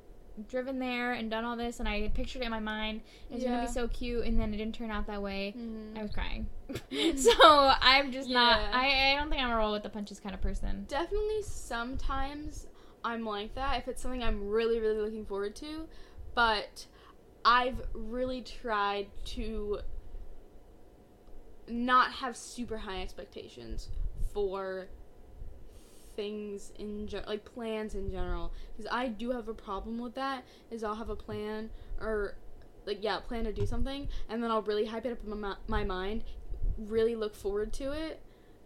driven there and done all this and I had pictured it in my mind it was gonna be so cute and then it didn't turn out that way. Mhm. I was crying. (laughs) so I'm just not I, I don't think I'm a roll with the punches kind of person. Definitely sometimes I'm like that if it's something I'm really, really looking forward to. But I've really tried to not have super high expectations for things in general, like plans in general. Because I do have a problem with that. Is I'll have a plan or like yeah, plan to do something, and then I'll really hype it up in my, my mind, really look forward to it,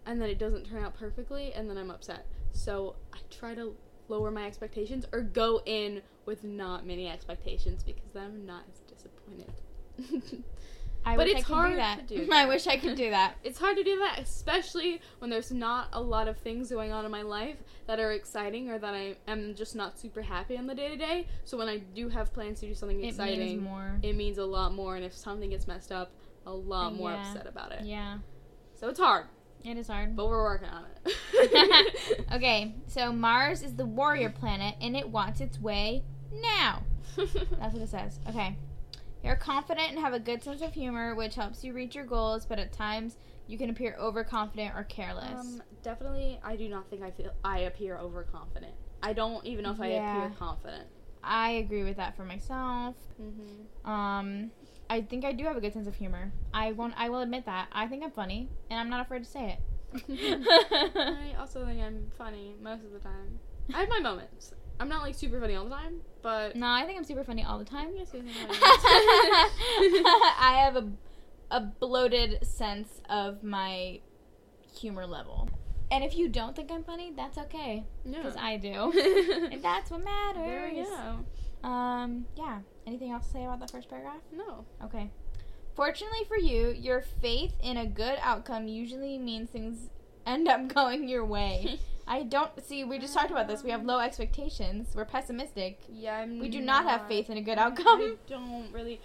and then it doesn't turn out perfectly, and then I'm upset. So I try to lower my expectations or go in with not many expectations because then I'm not as disappointed. (laughs) I But wish it's I could hard do that. to do (laughs) I wish I could do that. (laughs) it's hard to do that, especially when there's not a lot of things going on in my life that are exciting or that I am just not super happy on the day to day. So when I do have plans to do something It exciting, means more. it means a lot more. And if something gets messed up, a lot more upset about it. Yeah, So it's hard, it is hard. but we're working on it. (laughs) (laughs) okay, so Mars is the warrior planet and it wants its way now. (laughs) That's what it says. Okay. You're confident and have a good sense of humor, which helps you reach your goals, but at times you can appear overconfident or careless. Um, definitely, I do not think I feel I appear overconfident. I don't even know if I Yeah. appear confident. I agree with that for myself. Mm-hmm. Um, I think I do have a good sense of humor. I won't. I will admit that. I think I'm funny, and I'm not afraid to say it. I (laughs) also think I'm funny most of the time. I have my moments. I'm not like super funny all the time, but no, I think I'm super funny all the time. Yes, (laughs) I have a a bloated sense of my humor level. And if you don't think I'm funny, that's okay, because I do. (laughs) and that's what matters. there we go. Um, yeah. Anything else to say about that first paragraph? No. Okay. Fortunately for you, your faith in a good outcome usually means things end up (laughs) going your way. (laughs) I don't see. We just talked about this. We have low expectations. We're pessimistic. Yeah, I'm We do not have faith in a good outcome. I (laughs) don't really.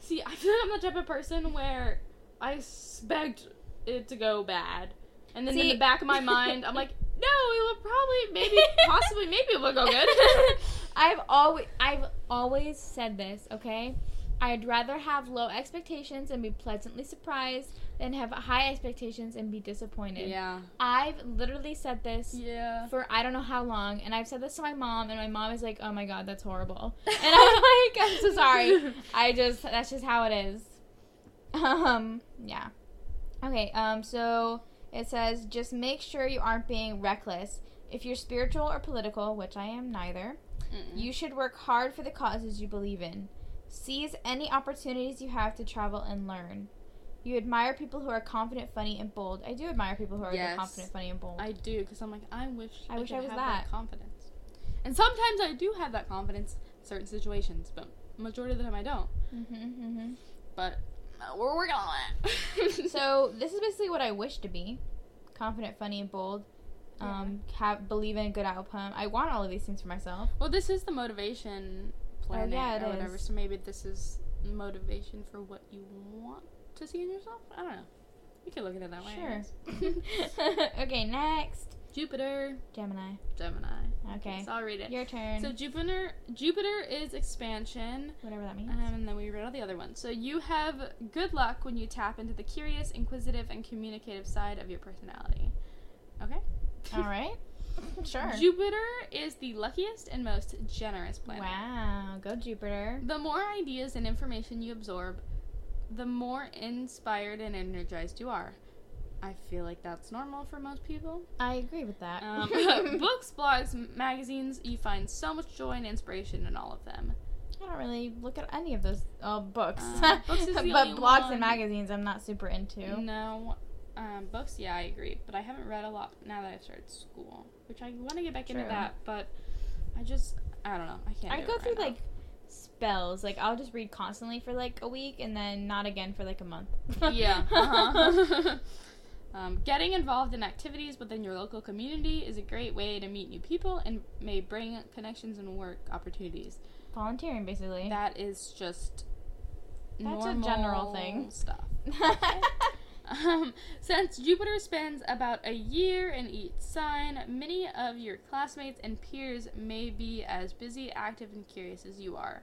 See, I feel like I'm the type of person where I expect it to go bad, and then in the back of my mind, I'm like, no, it will probably, maybe, (laughs) possibly, maybe it will go good. (laughs) I've always I've always said this, okay? I'd rather have low expectations and be pleasantly surprised than have high expectations and be disappointed. yeah. I've literally said this Yeah. for I don't know how long, and I've said this to my mom, and my mom is like, "Oh my god, that's horrible," (laughs) and I'm like, "I'm so sorry. I just that's just how it is." Um, yeah. Okay. Um, so it says just make sure you aren't being reckless. If you're spiritual or political, which I am neither, Mm-mm. you should work hard for the causes you believe in. Seize any opportunities you have to travel and learn. You admire people who are confident, funny, and bold. I do admire people who are Yes. confident, funny, and bold. I do because I'm like, I wish I wish could I was have that. confidence. And sometimes I do have that confidence in certain situations, but majority of the time I don't. hmm hmm But we're working on it. So this is basically what I wish to be: confident, funny, and bold. Um, have believe in a good outcome. I want all of these things for myself. well, this is the motivation planet yeah, it or whatever. is. So maybe this is motivation for what you want to see in yourself. I don't know. We can look at it that way. Sure. (laughs) (laughs) okay, next Jupiter, Gemini. Gemini. Okay, So I'll read it. your turn. So Jupiter, Jupiter is expansion. Whatever that means. Um, and then we read all the other ones. So you have good luck when you tap into the curious, inquisitive, and communicative side of your personality. Okay. (laughs) all right. Sure. Jupiter is the luckiest and most generous planet. Wow, go Jupiter. The more ideas and information you absorb, the more inspired and energized you are. I feel like that's normal for most people. I agree with that. Um, (laughs) (laughs) books, blogs, magazines, you find so much joy and inspiration in all of them. I don't really look at any of those uh, books. Uh, (laughs) books is but blogs one- and magazines, I'm not super into. No, um, books, yeah, I agree. But I haven't read a lot now that I've started school, which I want to get back into that. But I just, I don't know. I can't. I go it through now. like spells. Like I'll just read constantly for like a week and then not again for like a month. yeah. Uh-huh. Um, getting involved in activities within your local community is a great way to meet new people and may bring connections and work opportunities. Volunteering, basically. That is just That's a general thing. stuff. (laughs) (laughs) Um, since Jupiter spends about a year in each sign, many of your classmates and peers may be as busy, active, and curious as you are.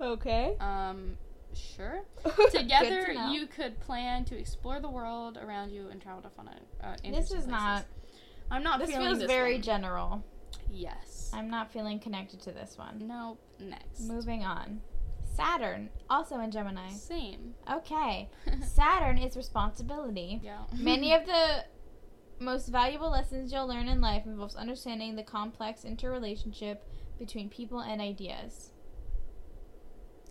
okay. Um, sure. (laughs) Together, to you could plan to explore the world around you and travel to fun. Uh, This is places. not. I'm not This feeling feels this feels very one. general. yes. I'm not feeling connected to this one. Nope. Next. Moving on. Saturn, also in Gemini. Same. Okay. (laughs) Saturn is responsibility. yeah. Many (laughs) of the most valuable lessons you'll learn in life involves understanding the complex interrelationship between people and ideas.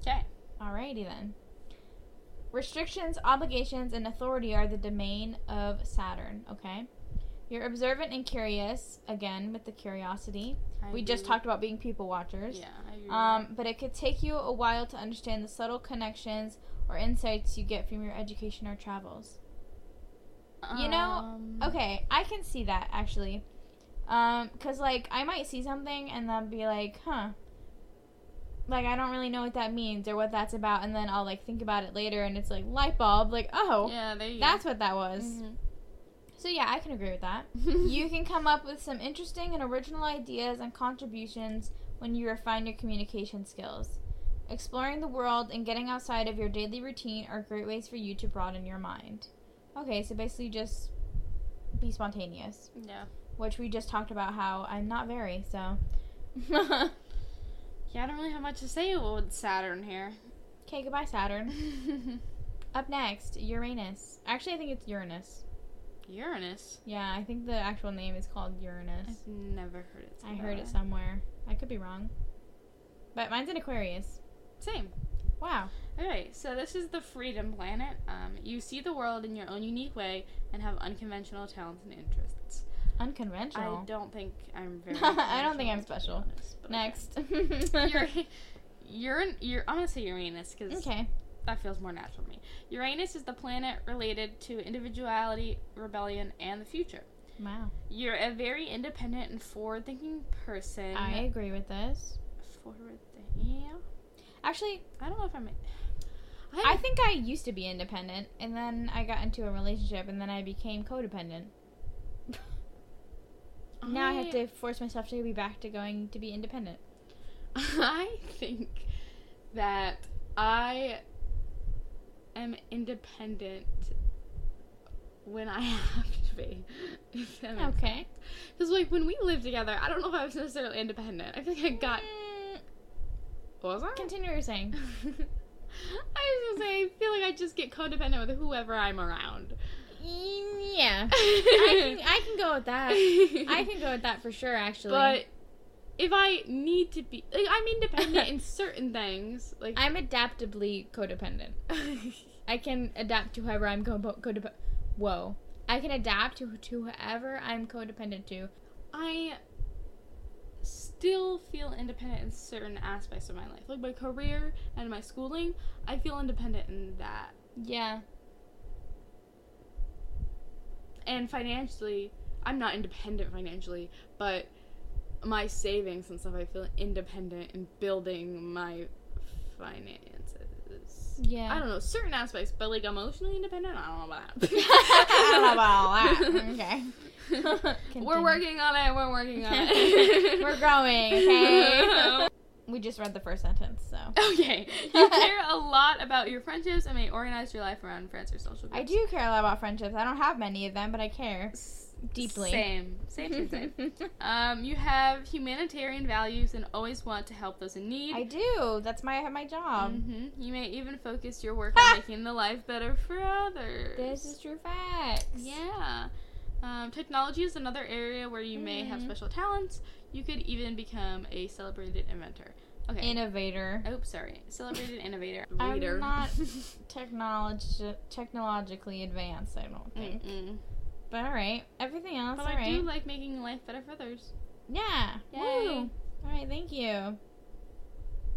Okay. Alrighty then. Restrictions, obligations, and authority are the domain of Saturn, okay? You're observant and curious, again, with the curiosity. I We just talked about being people watchers. Yeah. I agree Um, but it could take you a while to understand the subtle connections or insights you get from your education or travels. that. you know, Um, Okay, I can see that actually. Um, cause like I might see something and then be like, huh. Like I don't really know what that means or what that's about, and then I'll like think about it later, and it's like light bulb, like oh, Yeah. There you that's what that was. Mhm. So yeah, I can agree with that. (laughs) you can come up with some interesting and original ideas and contributions when you refine your communication skills. Exploring the world and getting outside of your daily routine are great ways for you to broaden your mind. Okay, so basically just be spontaneous, Yeah. which we just talked about how I'm not very, so. (laughs) Yeah, I don't really have much to say with Saturn here. okay, goodbye, Saturn. (laughs) Up next, Uranus. Actually, I think it's Uranus. Uranus. Yeah, I think the actual name is called Uranus. I've never heard it. I heard it somewhere. I could be wrong. But mine's in Aquarius. Same. Wow. Okay, so this is the freedom planet. Um, you see the world in your own unique way and have unconventional talents and interests. Unconventional. I don't think I'm (laughs) very. I don't think I'm special. honest, okay. Next. Ur- Uran- Ur- I'm gonna say Uranus because okay. that feels more natural to me. Uranus is the planet related to individuality, rebellion, and the future. Wow. You're a very independent and forward-thinking person. I agree with this. forward thinking. Yeah. Actually, I don't know if I'm. I think I used to be independent, and then I got into a relationship, and then I became codependent. Now I have to force myself to be back to going to be independent. (laughs) I think that I am independent when I (laughs) have to be. If that makes Okay. Because like when we lived together, I don't know if I was necessarily independent. I feel like I got. Mm, Was I? continue what you're saying. (laughs) I was gonna say I feel like I just get codependent with whoever I'm around. Mm, Yeah. (laughs) I can, I can go with that. (laughs) I can go with that for sure, actually. But if I need to be, like, I'm independent in (laughs) certain things. Like I'm adaptably codependent. I can adapt to whoever I'm co- codependent. Whoa. I can adapt to, to whoever I'm codependent to. I still feel independent in certain aspects of my life, like my career and my schooling. I feel independent in that, Yeah. And financially, I'm not independent financially, but my savings and stuff, I feel independent in building my finances. Yeah. I don't know certain aspects, but like emotionally independent, I don't know about that. (laughs) I don't know about all that. Okay. (laughs) We're working on it. We're working on it. (laughs) We're growing, okay? We just read the first sentence, so. (laughs) Okay. You care a lot about your friendships and may organize your life around friends or social groups. I do care a lot about friendships. I don't have many of them, but I care. S- Deeply. Same. Same, same, same. (laughs) um, you have humanitarian values and always want to help those in need. I do. That's my my job. hmm You may even focus your work (laughs) on making the life better for others. This is true facts. Yeah. Um, technology is another area where you may have Mhm. special talents. You could even become a celebrated inventor. Okay. Innovator. Oh, sorry. Celebrated (laughs) innovator. I'm not (laughs) Technologi- technologically advanced, I don't think. Mm-mm. But alright. Everything else, But I do like making life better for others. yeah. Yay. Woo. Alright, thank you. Up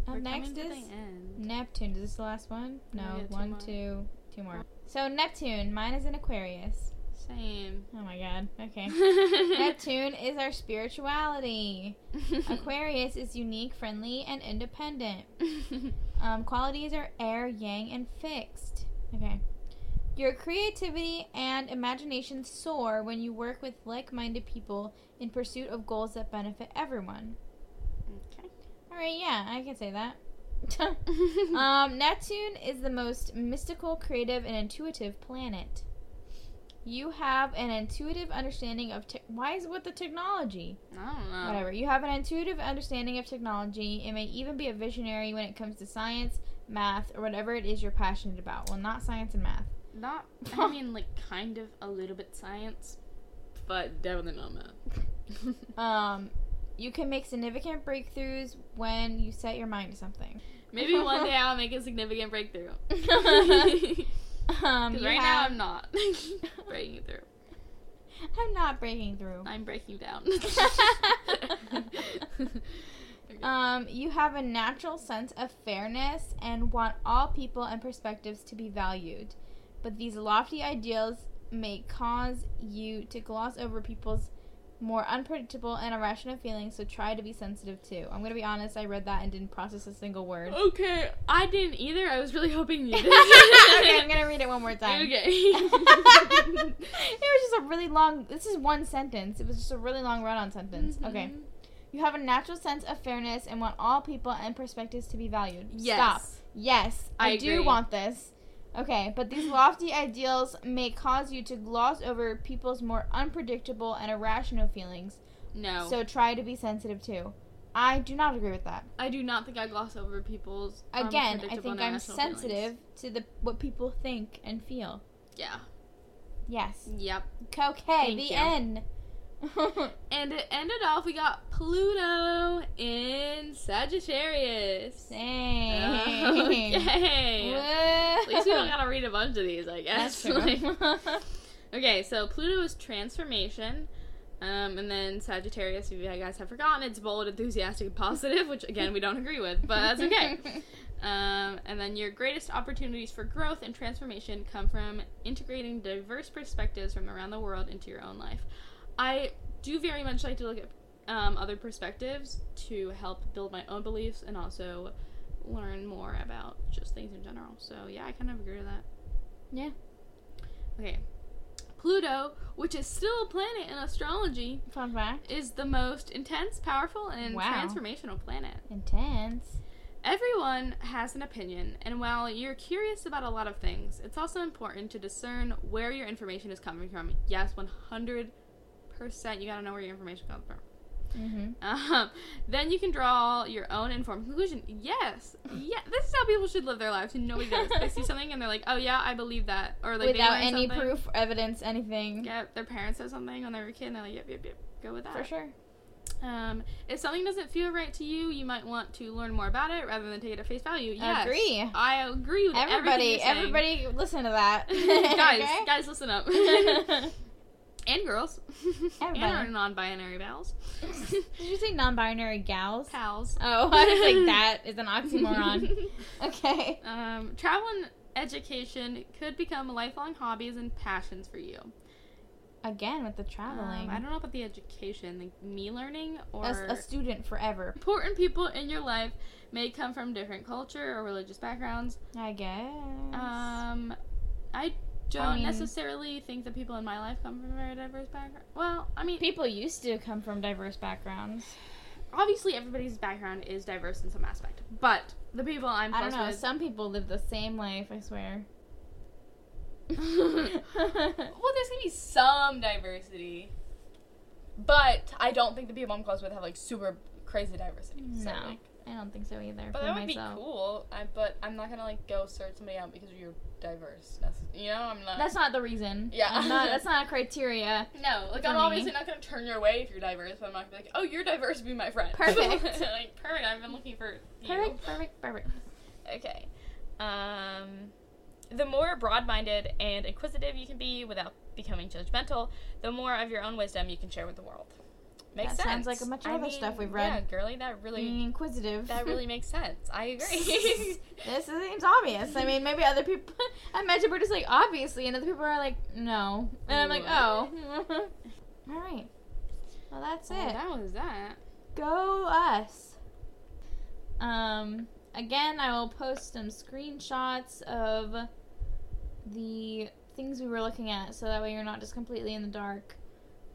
We're next coming to is the end. Neptune. Is this the last one? No, No, we got two one, more. two, two more. So Neptune, mine is in Aquarius. Same. Oh my god. Okay. (laughs) Neptune is our spirituality. (laughs) Aquarius is unique, friendly, and independent. (laughs) Um, qualities are air, yang, and fixed. Okay. Your creativity and imagination soar when you work with like minded people in pursuit of goals that benefit everyone. okay. Alright, yeah, I can say that. um, Neptune is the most mystical, creative, and intuitive planet. You have an intuitive understanding of te- why is it with the technology? I don't know. Whatever. You have an intuitive understanding of technology and may even be a visionary when it comes to science, math, or whatever it is you're passionate about. Well, not science and math. Not, (laughs) I mean, like, kind of a little bit science, but definitely not math. (laughs) Um, you can make significant breakthroughs when you set your mind to something. Maybe one day (laughs) I'll make a significant breakthrough. Um, right now I'm not (laughs) (laughs) breaking through. I'm not breaking through. I'm breaking down. (laughs) Um, you have a natural sense of fairness and want all people and perspectives to be valued. But these lofty ideals may cause you to gloss over people's more unpredictable and irrational feelings, so try to be sensitive too. I'm gonna be honest, I read that and didn't process a single word. okay, I didn't either. I was really hoping you did. (laughs) okay, I'm gonna read it one more time. Okay. (laughs) (laughs) it was just a really long. This is one sentence. It was just a really long run-on sentence. Okay. Mhm. You have a natural sense of fairness and want all people and perspectives to be valued. Yes. Stop. Yes, I, I do want this. Okay, but these lofty ideals may cause you to gloss over people's more unpredictable and irrational feelings. No. So try to be sensitive too. I do not agree with that. I do not think I gloss over people's um, Again, I think I'm sensitive feelings. to the what people think and feel. Yeah. Yes. Yep. Okay, Thank the you. end. (laughs) And it ended off. We got Pluto in Sagittarius. Same. Okay. At least we don't gotta read a bunch of these, I guess. (laughs) Okay, so Pluto is transformation. Um, and then Sagittarius, if you guys have forgotten, it's bold, enthusiastic, and positive, which again we don't agree with, but that's okay. (laughs) Um, and then your greatest opportunities for growth and transformation come from integrating diverse perspectives from around the world into your own life. I do very much like to look at um, other perspectives to help build my own beliefs and also learn more about just things in general. So yeah, I kind of agree with that. Yeah. Okay. Pluto, which is still a planet in astrology, Fun fact. is the most intense, powerful, and Wow. transformational planet. Intense. Everyone has an opinion, and while you're curious about a lot of things, it's also important to discern where your information is coming from. Yes, 100%. You gotta know where your information comes from. Mm-hmm. Um, then you can draw your own informed conclusion. Yes, yeah, this is how people should live their lives. Nobody does. they see something and they're like, "Oh yeah, I believe that," or like they Without any something. proof, evidence, anything. Yeah, their parents said something when they were a kid, and they're like, "Yep, yep, yep, go with that." For sure. Um, if something doesn't feel right to you, you might want to learn more about it rather than take it at face value. Yes, Agree. I agree with Everybody, everybody, listen to that. (laughs) guys, (laughs) Okay? guys, listen up. (laughs) and girls. and our non-binary pals. (laughs) Did you say non-binary gals? pals. Oh, I was like, (laughs) that is an oxymoron. (laughs) okay. Um, travel and education could become lifelong hobbies and passions for you. Again with the traveling. Um, I don't know about the education, like me learning or As a student forever. important people in your life may come from different culture or religious backgrounds. I guess. Um, I don't I mean- necessarily think that people in my life come from a very diverse background. Well, I mean, People used to come from diverse backgrounds. obviously everybody's background is diverse in some aspect, but the people I'm I don't know. with. Some people live the same life. I swear. (laughs) (laughs) well, there's gonna be some diversity, but I don't think the people I'm close with have like super crazy diversity. So, No. like, I don't think so either. but that would myself. be cool. I, but I'm not gonna like go search somebody out because you're diverse. That's, you know, I'm not. That's not the reason. Yeah. I'm not, that's not a (laughs) criteria. no, like I'm me. obviously not gonna turn your way if you're diverse, but I'm not gonna be like, oh, you're diverse, be my friend. (laughs) Perfect. like perfect. I've been looking for you. Perfect, perfect, perfect. Okay. Um, the more broad minded and inquisitive you can be without becoming judgmental, the more of your own wisdom you can share with the world. Makes That sense. sounds like a bunch of I other mean, stuff we've read. Yeah, girly, that really Being inquisitive. that really makes sense. I (laughs) agree. (laughs) this seems obvious. I mean, maybe other people. (laughs) I imagine we're just like obviously, and other people are like, no, and I'm like, oh. All right. Well, that's Well, it. that was that. Go us. Um. Again, I will post some screenshots of the things we were looking at, so that way you're not just completely in the dark.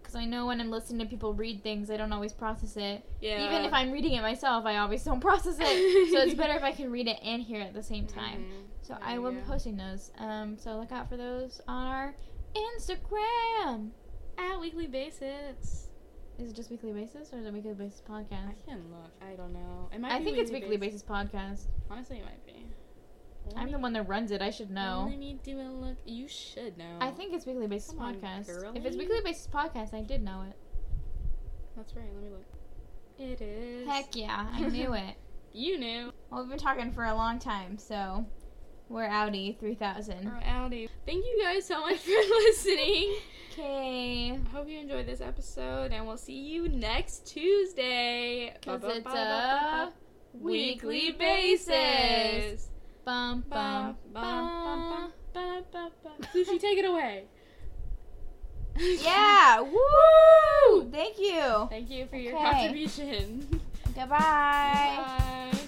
Because I know when I'm listening to people read things, I don't always process it. Yeah. Even if I'm reading it myself, I always don't (laughs) process it. so it's better if I can read it and hear it at the same time. Mhm. So There I will be posting those. Um, so look out for those on our Instagram. at weekly basis. Is it just weekly basis or is it weekly basis podcast? I can look. I don't know. It might I think it's weekly basis podcast. Honestly, it might be. I'm the one that runs it. I should know. Let me do a look. You should know. I think it's weekly basis Come on, podcast. If it's weekly basis podcast, I did know it. that's right. Let me look. It is. Heck yeah, I knew (laughs) it. You knew. Well, we've been talking for a long time, so we're outie 3000. Or Audi. Thank you guys so much for (laughs) listening. Okay. I hope you enjoyed this episode, and we'll see you next Tuesday. Because it's a weekly ba- basis. Bum bum bum. ba- ba- Sushi, take it away. (laughs) Yeah, (laughs) woo! Thank you. Thank you for your Okay. contribution. Goodbye. Bye.